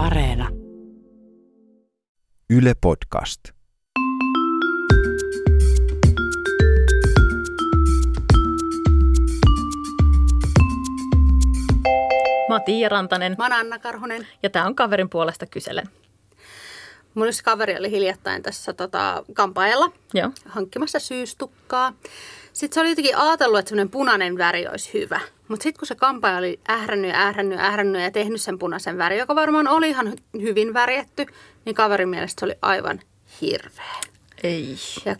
Areena. Yle Podcast. Mä oon Tiia Rantanen Mä oon Anna Karhunen. ja tää on kaverin puolesta kyselen. Mun yksi kaveri oli hiljattain tässä tota, kampaajalla Joo. hankkimassa syystukkaa. Sitten se oli jotenkin ajatellut, että semmoinen punainen väri olisi hyvä. Mutta sitten kun se kampaaja oli ährännyt ja ährännyt ja ährännyt ja tehnyt sen punaisen väri, joka varmaan oli ihan hy- hyvin värjetty, niin kaverin mielestä se oli aivan hirveä. Ei. Ja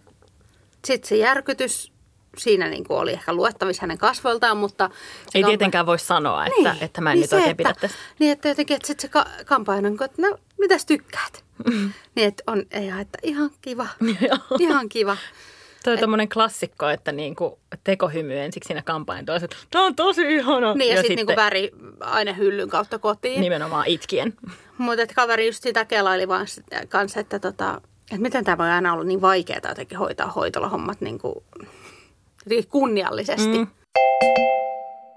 sitten se järkytys siinä niin kuin oli ehkä luettavissa hänen kasvoiltaan, mutta... Ei kampa- tietenkään voi sanoa, että, Niin, että mä en niin nyt se, oikein että, pidä tästä. Niin, että jotenkin, että sitten se ka- kampaaja on, että no, mitäs tykkäät? niin, että on, ei että ihan kiva, ihan kiva. Toi on tommonen klassikko, että niinku tekohymy ensiksi siinä kampanjan toiset. Tää on tosi ihana. Niin, ja, ja sitten niinku väri aina hyllyn kautta kotiin. Nimenomaan itkien. Mutta että kaveri just sitä kelaili vaan sit- kanssa, että, tota, että miten tämä voi aina olla niin vaikeaa jotenkin hoitaa hoitolahommat niin jotenkin kunniallisesti. Mm.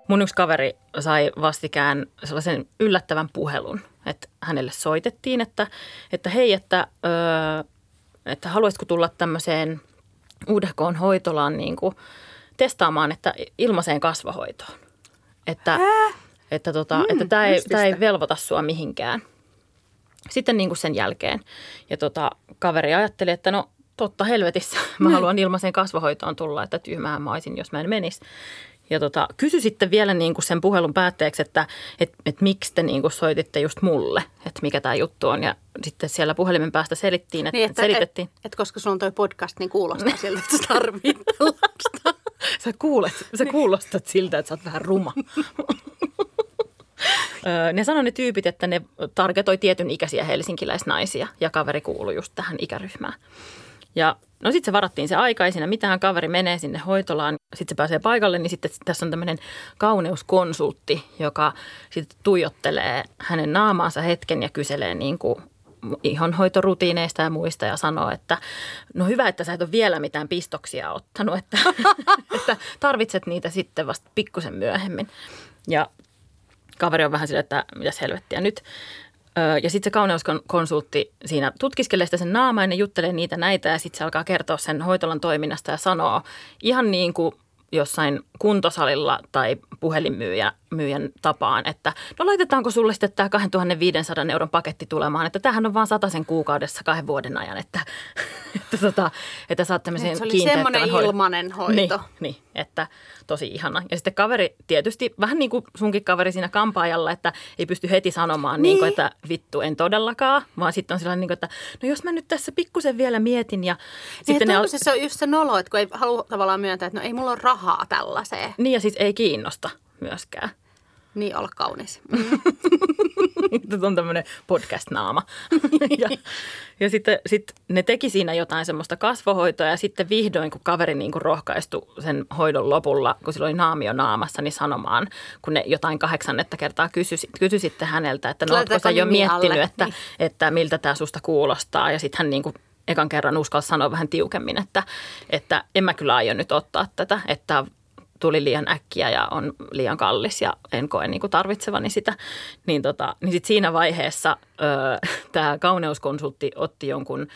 Mun yksi kaveri sai vastikään sellaisen yllättävän puhelun, että hänelle soitettiin, että, että hei, että, öö, että haluaisitko tulla tämmöiseen uudehkoon hoitolaan niin kuin testaamaan, että ilmaiseen kasvahoitoon. Että, että, tota, mm, että tämä ei, ei velvoita sua mihinkään. Sitten niin kuin sen jälkeen. Ja tota, kaveri ajatteli, että no totta helvetissä, mä haluan ilmaiseen kasvahoitoon tulla, että tyhmähän mä olisin, jos mä en menisi. Ja tota, kysy sitten vielä niin kuin sen puhelun päätteeksi, että et, et miksi te niin kuin soititte just mulle, että mikä tämä juttu on. Ja sitten siellä puhelimen päästä selittiin, että, Niin, että selitettiin. Et, et koska sulla on toi podcast, niin kuulostaa siltä, että sä tarvitset tällaista. Sä, kuulet, sä kuulostat siltä, että sä oot vähän ruma. Öö, ne sanoi ne tyypit, että ne targetoi tietyn ikäisiä helsinkiläisnaisia ja kaveri kuului just tähän ikäryhmään. Ja no sitten se varattiin se aika, ei siinä mitään, kaveri menee sinne hoitolaan, sitten se pääsee paikalle, niin sitten tässä on tämmöinen kauneuskonsultti, joka sitten tuijottelee hänen naamaansa hetken ja kyselee niin kuin ihonhoitorutiineista ja muista ja sanoo, että no hyvä, että sä et ole vielä mitään pistoksia ottanut, että, että tarvitset niitä sitten vasta pikkusen myöhemmin. Ja kaveri on vähän sillä, että mitäs helvettiä nyt. Ja sitten se kauneuskonsultti siinä tutkiskelee sitä sen naamaa ja juttelee niitä näitä ja sitten se alkaa kertoa sen hoitolan toiminnasta ja sanoo ihan niin kuin jossain kuntosalilla tai puhelinmyyjän myyjän tapaan, että no laitetaanko sulle sitten tämä 2500 euron paketti tulemaan, että tämähän on vaan sen kuukaudessa kahden vuoden ajan, että, että, tota, että saat tämmöisen Se oli semmoinen hoidon. ilmainen hoito. Niin, niin, että tosi ihana. Ja sitten kaveri tietysti, vähän niin kuin sunkin kaveri siinä kampaajalla, että ei pysty heti sanomaan, niin. Niin kuin, että vittu en todellakaan, vaan sitten on sellainen, niin kuin, että no jos mä nyt tässä pikkusen vielä mietin ja Niin, sitten ne... ne Al- se on just se nolo, että kun ei halua tavallaan myöntää, että no ei mulla ole rahaa tällaiseen, niin ja siis ei kiinnosta myöskään. Niin olla kaunis. Nyt on tämmöinen podcast-naama. ja, ja sitten sit ne teki siinä jotain semmoista kasvohoitoa ja sitten vihdoin, kun kaveri niin kuin rohkaistui sen hoidon lopulla, kun sillä oli naamio naamassa, niin sanomaan, kun ne jotain kahdeksannetta kertaa kysy, kysy sitten häneltä, että no ootko Laitetaanko sä jo miettinyt, alle? että, Niin. että miltä tämä susta kuulostaa. Ja sitten hän niin kuin ekan kerran uskalsi sanoa vähän tiukemmin, että, että en mä kyllä aio nyt ottaa tätä, että tuli liian äkkiä ja on liian kallis ja en koe niin kuin tarvitsevani sitä. Niin, tota, niin sit siinä vaiheessa tämä kauneuskonsultti otti jonkun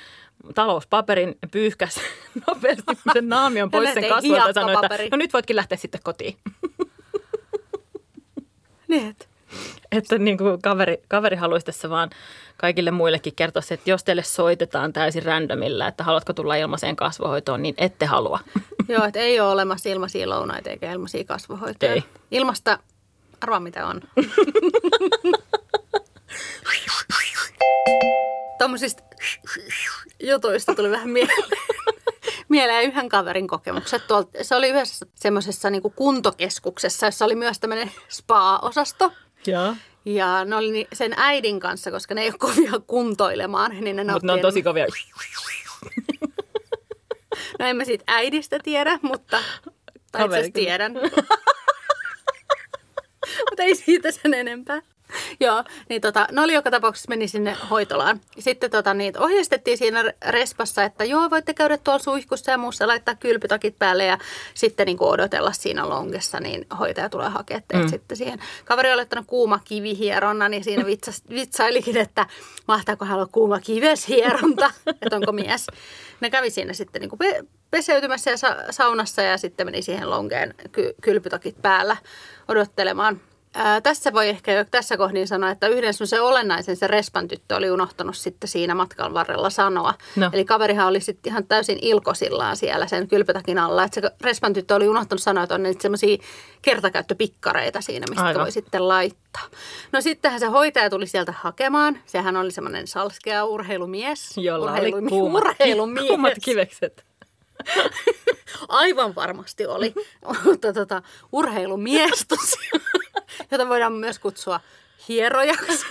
talouspaperin, pyyhkäsi nopeasti sen naamion pois sen kasvoilta ja sanoi, että no nyt voitkin lähteä sitten kotiin. Niin, että niin kuin kaveri, kaveri haluaisi tässä vaan kaikille muillekin kertoa se, että jos teille soitetaan täysin randomilla, että haluatko tulla ilmaiseen kasvohoitoon, niin ette halua. Joo, että ei ole olemassa ilmaisia lounaita eikä ilmaisia kasvohoitoja. Ei. Ilmasta, arvaa mitä on. Tuommoisista jutuista tuli vähän mieleen. Mieleen yhden kaverin kokemukset. Tuolta, se oli yhdessä semmoisessa niin kuntokeskuksessa, jossa oli myös tämmöinen spa-osasto. Joo. Ja ne oli sen äidin kanssa, koska ne ei ole kovia kuntoilemaan, niin ne Mutta ne on tosi kovia. No en mä siitä äidistä tiedä, mutta... Tai itse tiedän. mutta ei siitä sen enempää. Joo, niin tota, ne oli joka tapauksessa meni sinne hoitolaan. Sitten tota, niitä ohjeistettiin siinä respassa, että joo, voitte käydä tuolla suihkussa ja muussa, laittaa kylpytakit päälle ja sitten niin kuin odotella siinä longessa, niin hoitaja tulee hakemaan teet mm. sitten siihen. Kaveri oli ottanut kuuma kivihieronna, niin siinä vitsas, vitsailikin, että mahtaako hän olla kuuma kiveshieronta, että onko mies. Ne kävi siinä sitten niin kuin peseytymässä ja sa- saunassa ja sitten meni siihen longeen ky- kylpytakit päällä odottelemaan. Ää, tässä voi ehkä jo tässä kohdin sanoa, että yhden semmoisen olennaisen se respan tyttö oli unohtanut sitten siinä matkan varrella sanoa. No. Eli kaverihan oli sitten ihan täysin ilkosillaan siellä sen kylpytakin alla. Että se respan tyttö oli unohtanut sanoa, että on niitä semmoisia kertakäyttöpikkareita siinä, mistä Aivan. voi sitten laittaa. No sittenhän se hoitaja tuli sieltä hakemaan. Sehän oli semmoinen salskea urheilumies. Jolla urheilumi- oli kuumat, urheilumies. kuumat kivekset. Aivan varmasti oli. Mutta tota, urheilumies tosiaan, jota voidaan myös kutsua hierojaksi.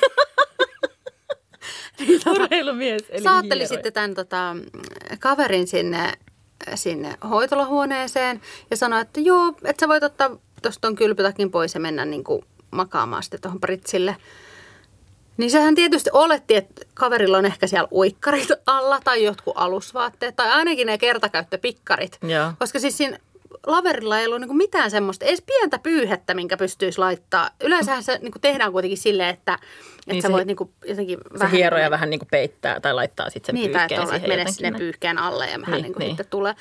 niin, tota, Urheilumies, eli Saatteli sitten tämän tota, kaverin sinne, sinne hoitolahuoneeseen ja sanoi, että joo, että sä voit ottaa tuosta ton kylpytakin pois ja mennä niin kuin makaamaan sitten tuohon Britsille. Niin sehän tietysti oletti, että kaverilla on ehkä siellä uikkarit alla tai jotkut alusvaatteet tai ainakin ne kertakäyttöpikkarit. Joo. Koska siis siinä laverilla ei ollut niinku mitään semmoista, edes pientä pyyhettä, minkä pystyisi laittaa. Yleensähän se niinku tehdään kuitenkin silleen, että, että niin sä se- voit niinku jotenkin Se vähän... hieroja vähän niin kuin peittää tai laittaa sitten sen Niin, tai että pyyhkeen olla, että siihen mene sinne pyyhkeen alle ja vähän Niin, niin, niin niin. sitten tulee.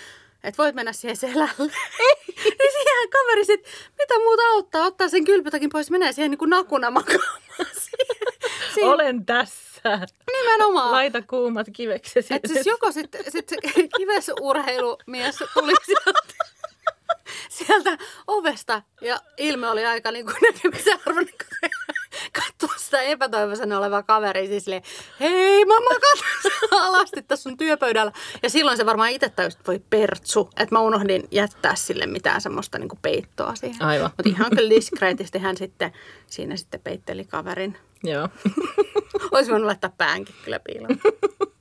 Että voit mennä siihen selälle. niin siihen kaveri sit, mitä muuta auttaa, ottaa sen kylpytäkin pois, menee siihen niin kuin nakuna makaamaan. siihen, siihen. Olen tässä. Nimenomaan. Laita kuumat kiveksesi. Että siis joko sitten sit se kivesurheilumies tuli sieltä, sieltä ovesta ja ilme oli aika niin kuin näkemisen arvoinen, kun katsoi sitä epätoivoisena olevaa kaveria siis silleen, hei mamma katso alasti tässä sun työpöydällä. Ja silloin se varmaan itse tajusi, että voi pertsu, että mä unohdin jättää sille mitään semmoista niin kuin peittoa siihen. Aivan. Mutta ihan kyllä diskreetisti hän sitten siinä sitten peitteli kaverin. Joo. Olisi voinut laittaa päänkin kyllä piiloon.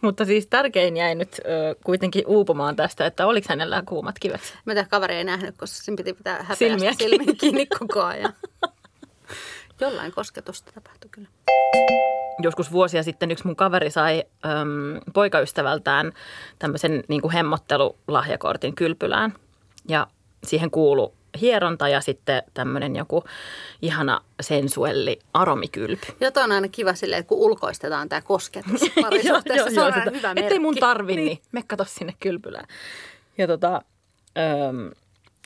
Mutta siis tärkein jäi nyt ö, kuitenkin uupumaan tästä, että oliko hänellä kuumat kivekset. Mä tiedän, kaveri ei nähnyt, koska sen piti pitää häpeästi Silmiä kiinni. kiinni koko ajan. Jollain kosketusta tapahtui kyllä. Joskus vuosia sitten yksi mun kaveri sai äm, poikaystävältään tämmöisen niin kuin hemmottelulahjakortin kylpylään. Ja siihen kuulu hieronta ja sitten tämmöinen joku ihana sensuelli aromikylpy. Jota on aina kiva silleen, kun ulkoistetaan tämä kosketus parisuhteessa. Se on hyvä merkki. Ettei mun tarvi, niin, niin me kato sinne kylpylään. Ja tota, äm,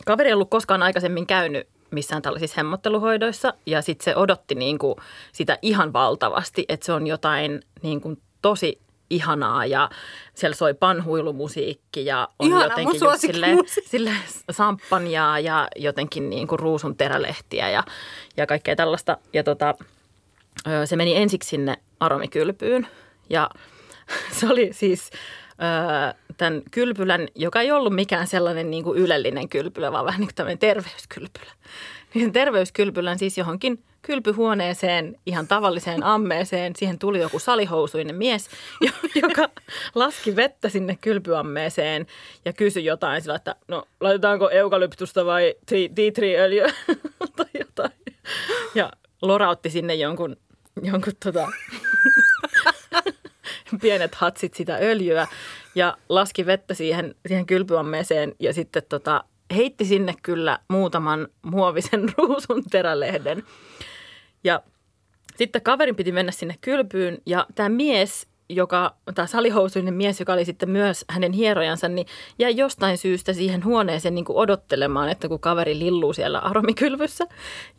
kaveri ei ollut koskaan aikaisemmin käynyt missään tällaisissa hemmotteluhoidoissa ja sitten se odotti niin kuin sitä ihan valtavasti, että se on jotain niin kuin tosi ihanaa ja siellä soi panhuilumusiikki ja on Ihana, jotenkin just sille, sille samppanjaa ja jotenkin niin kuin ruusun terälehtiä ja, ja kaikkea tällaista. Ja tota, se meni ensiksi sinne aromikylpyyn ja se oli siis tämän kylpylän, joka ei ollut mikään sellainen niin kuin ylellinen kylpylä, vaan vähän niin kuin tämmöinen terveyskylpylä. Terveyskylpylän siis johonkin kylpyhuoneeseen, ihan tavalliseen ammeeseen, siihen tuli joku salihousuinen mies, jo- joka laski vettä sinne kylpyammeeseen ja kysyi jotain sillä, että no laitetaanko eukalyptusta vai tea tea tree-öljyä tai jotain. Ja lorautti sinne jonkun, jonkun tota, pienet hatsit sitä öljyä ja laski vettä siihen, siihen kylpyammeeseen ja sitten tota, heitti sinne kyllä muutaman muovisen ruusun terälehden. Ja sitten kaverin piti mennä sinne kylpyyn ja tämä mies, joka, tämä salihousuinen mies, joka oli sitten myös hänen hierojansa, niin jäi jostain syystä siihen huoneeseen niin kuin odottelemaan, että kun kaveri lilluu siellä aromikylvyssä.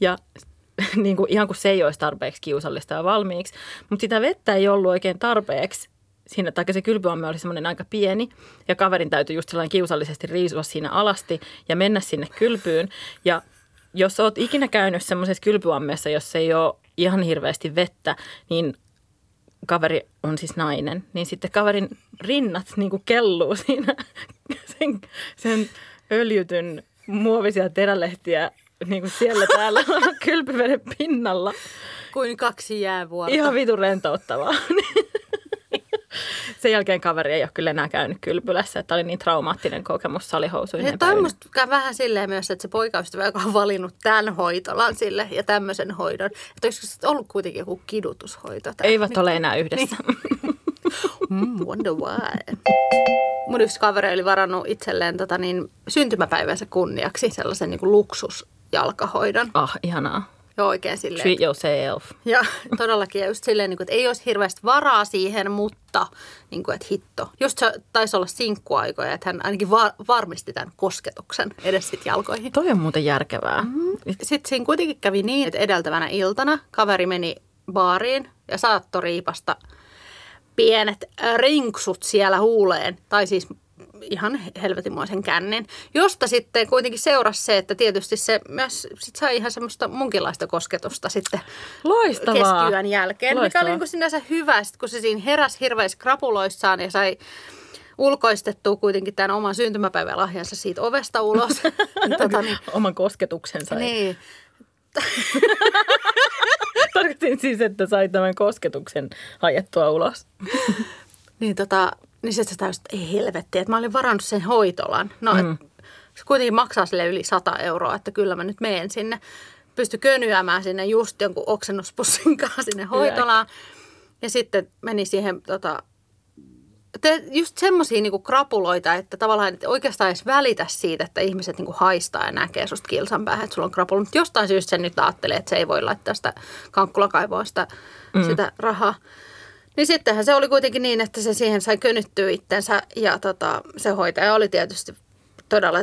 Ja niin kuin, ihan kuin se ei olisi tarpeeksi kiusallista ja valmiiksi. Mutta sitä vettä ei ollut oikein tarpeeksi. Siinä, tai se kylpyamme oli semmoinen aika pieni ja kaverin täytyi just sellainen kiusallisesti riisua siinä alasti ja mennä sinne kylpyyn. Ja jos oot ikinä käynyt semmoisessa kylpyammeessa, jossa ei ole ihan hirveästi vettä, niin kaveri on siis nainen, niin sitten kaverin rinnat niin kuin kelluu siinä sen, sen öljytyn muovisia terälehtiä niin kuin siellä täällä kylpyveden pinnalla. Kuin kaksi jäävuorta. Ihan vitun rentouttavaa. Sen jälkeen kaveri ei ole kyllä enää käynyt kylpylässä, että oli niin traumaattinen kokemus salihousuinen. Ja toi on musta vähän silleen myös, että se poikaystävä, joka on valinnut tämän hoitolan sille ja tämmöisen hoidon, että olisiko se ollut kuitenkin joku kidutushoito? Tämä? Eivät ole enää yhdessä. Mm, wonder why. Mun yksi kaveri oli varannut itselleen tota niin, syntymäpäivänsä kunniaksi sellaisen niin kuin luksusjalkahoidon. Ah, ihanaa. Ja oikein silleen. Treat yourself. Ja todellakin, ja just silleen, niin kuin, että ei olisi hirveästi varaa siihen, mutta niin kuin, että hitto. Just se taisi olla sinkkuaikoja, että hän ainakin va- varmisti tämän kosketuksen edes sit jalkoihin. Toi on muuten järkevää. Mm-hmm. Sitten siinä kuitenkin kävi niin, että edeltävänä iltana kaveri meni baariin ja saattoi riipasta pienet rinksut siellä huuleen. Tai siis ihan helvetimoisen kännin, josta sitten kuitenkin seurasi se, että tietysti se myös sit sai ihan semmoista munkinlaista kosketusta sitten Loistavaa. keskiyön jälkeen, mikä Loistavaa. oli niin kuin sinänsä hyvä, sit kun se siinä heräsi hirveässä krapuloissaan ja sai ulkoistettua kuitenkin tämän oman syntymäpäivälahjansa siitä ovesta ulos. Tota, niin, Oman kosketuksensa. niin, Tarkoitin siis, että sai tämän kosketuksen hajettua ulos. niin, tota, niin sitten se täysin, että ei helvetti, että mä olin varannut sen hoitolan. No, mm. et, se kuitenkin maksaa sille yli 100 euroa, että kyllä mä nyt menen sinne. Pysty könyämään sinne just jonkun oksennuspussin kanssa sinne hoitolaan. Ja sitten meni siihen tota, te, just semmoisia niinku krapuloita, että tavallaan et oikeastaan edes välitä siitä, että ihmiset niinku haistaa ja näkee susta kilsan päähän, että sulla on krapulo. Mutta jostain syystä sen nyt ajattelee, että se ei voi laittaa sitä kankkulakaivoa sitä, mm. sitä rahaa. Niin sittenhän se oli kuitenkin niin, että se siihen sai könyttyä itsensä ja tota, se hoitaja oli tietysti todella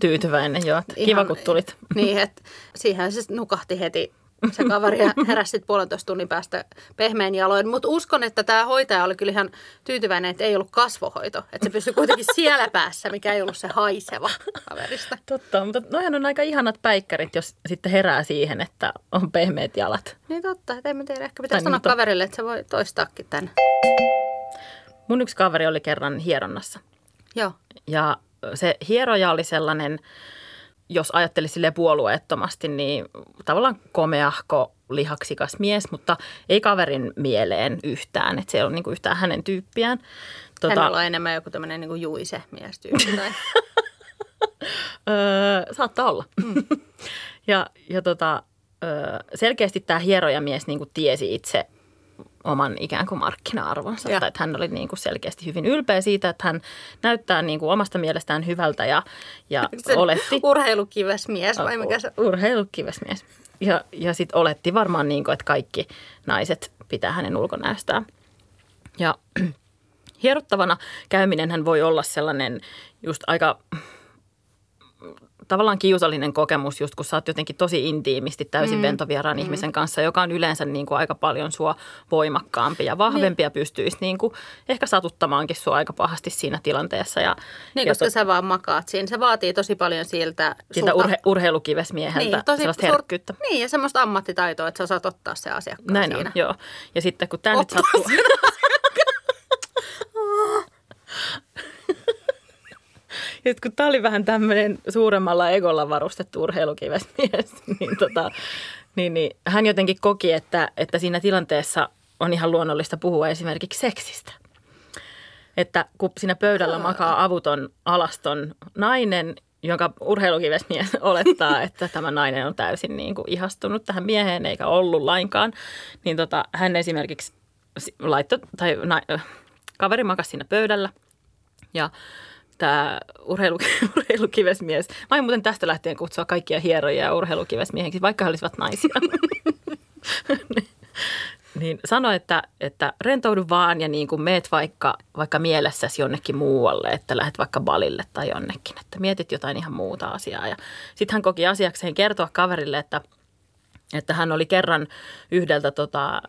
Tyytyväinen, joo. Että Kiva, kun tulit. Niin, että siihen se nukahti heti se kaveri ja heräsi sitten puolentoista tunnin päästä pehmeän jaloin. Mutta uskon, että tämä hoitaja oli kyllä ihan tyytyväinen, että ei ollut kasvohoito. Että se pysyi kuitenkin siellä päässä, mikä ei ollut se haiseva kaverista. Totta, mutta noihan on aika ihanat päikkärit, jos sitten herää siihen, että on pehmeät jalat. Niin totta, että en mä tiedä. Ehkä pitäisi sanoa niin, to- kaverille, että se voi toistaakin tämän. Mun yksi kaveri oli kerran hieronnassa. Joo. Ja se hieroja oli sellainen, jos ajatteli sille puolueettomasti, niin tavallaan komeahko, lihaksikas mies, mutta ei kaverin mieleen yhtään, että se ei ole niin yhtään hänen tyyppiään. Tota... Hänellä on enemmän joku tämmöinen niin juise miestyyppi. Tai... öö, saattaa olla. Mm. ja ja tota, öö, selkeästi tämä hierojamies niin tiesi itse oman ikään kuin markkina-arvonsa. Ja. Tai että hän oli niin kuin selkeästi hyvin ylpeä siitä, että hän näyttää niin kuin omasta mielestään hyvältä ja, ja Se oletti. Urheilukives mies vai mikä se Urheilukivesmies. Ja, ja sitten oletti varmaan niin kuin, että kaikki naiset pitää hänen ulkonäöstään. Ja hierottavana käyminen hän voi olla sellainen just aika tavallaan kiusallinen kokemus, just kun sä oot jotenkin tosi intiimisti täysin mm. ventovieraan mm. ihmisen kanssa, joka on yleensä niin kuin aika paljon sua voimakkaampi ja vahvempi ja pystyisi niin kuin ehkä satuttamaankin sua aika pahasti siinä tilanteessa. Ja, Niin, ja koska sä vaan makaat siinä. Se vaatii tosi paljon siltä siltä urhe, urheilukivesmieheltä niin, sellaista herkkyyttä. Niin, ja semmoista ammattitaitoa, että sä osaat ottaa se asiakkaan Näin siinä. on, joo. Ja sitten kun tämä nyt sattuu... Ja kun tämä oli vähän tämmöinen suuremmalla egolla varustettu urheilukivesmies, niin, tota, niin, niin hän jotenkin koki, että, että siinä tilanteessa on ihan luonnollista puhua esimerkiksi seksistä. Että kun siinä pöydällä makaa avuton alaston nainen, jonka urheilukivesmies olettaa, että tämä nainen on täysin niin kuin ihastunut tähän mieheen eikä ollut lainkaan, niin tota, hän esimerkiksi si- laittoi, tai na, kaveri makasi siinä pöydällä ja tämä urheilu, urheilukivesmies, mä aion muuten tästä lähtien kutsua kaikkia hierojia ja urheilukivesmiehiksi, vaikka he olisivat naisia. niin sano, että, että rentoudu vaan ja niin kuin meet vaikka, vaikka mielessäsi jonnekin muualle, että lähdet vaikka balille tai jonnekin, että mietit jotain ihan muuta asiaa. Ja sitten hän koki asiakseen kertoa kaverille, että, että hän oli kerran yhdeltä tota,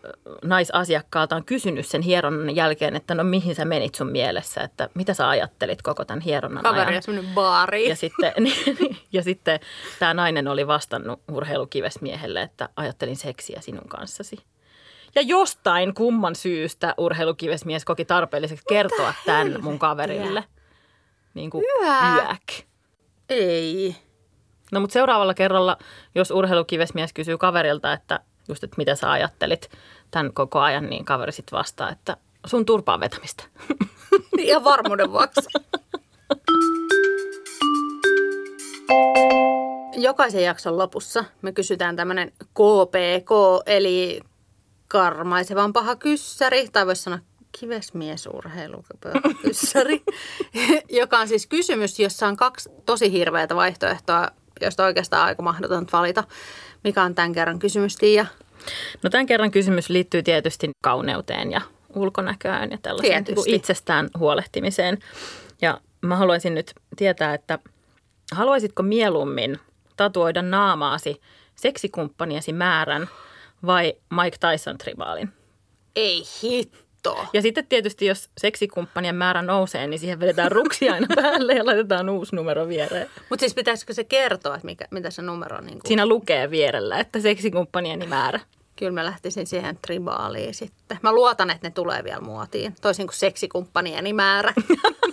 naisasiakkaaltaan kysynyt sen hieronnan jälkeen, että no mihin sä menit sun mielessä, että mitä sä ajattelit koko tämän hieronnan Kaveri ajan. ja semmoinen baari. Ja sitten, niin, ja sitten tämä nainen oli vastannut urheilukivesmiehelle, että ajattelin seksiä sinun kanssasi. Ja jostain kumman syystä urheilukivesmies koki tarpeelliseksi kertoa tämän mun kaverille. Niin kuin Yä. yäk. Ei. No mutta seuraavalla kerralla, jos urheilukivesmies kysyy kaverilta, että just, että mitä sä ajattelit tämän koko ajan, niin kaveri sitten vastaa, että sun turpaan vetämistä. Ihan varmuuden vuoksi. Jokaisen jakson lopussa me kysytään tämmöinen KPK, eli karmaisevan paha kyssäri, tai voisi sanoa kivesmiesurheilukyssäri, joka on siis kysymys, jossa on kaksi tosi hirveätä vaihtoehtoa, joista oikeastaan aika mahdotonta valita. Mikä on tämän kerran kysymys, Tiia? No tämän kerran kysymys liittyy tietysti kauneuteen ja ulkonäköön ja tällaiseen niin itsestään huolehtimiseen. Ja mä haluaisin nyt tietää, että haluaisitko mieluummin tatuoida naamaasi seksikumppaniesi määrän vai Mike Tyson tribaalin? Ei hitto. Ja sitten tietysti, jos seksikumppanien määrä nousee, niin siihen vedetään ruksi aina päälle ja laitetaan uusi numero viereen. Mutta siis pitäisikö se kertoa, että mikä, mitä se numero on? Niin kuin? Siinä lukee vierellä, että seksikumppanieni määrä. Kyllä mä lähtisin siihen tribaaliin sitten. Mä luotan, että ne tulee vielä muotiin, toisin kuin seksikumppanieni määrä.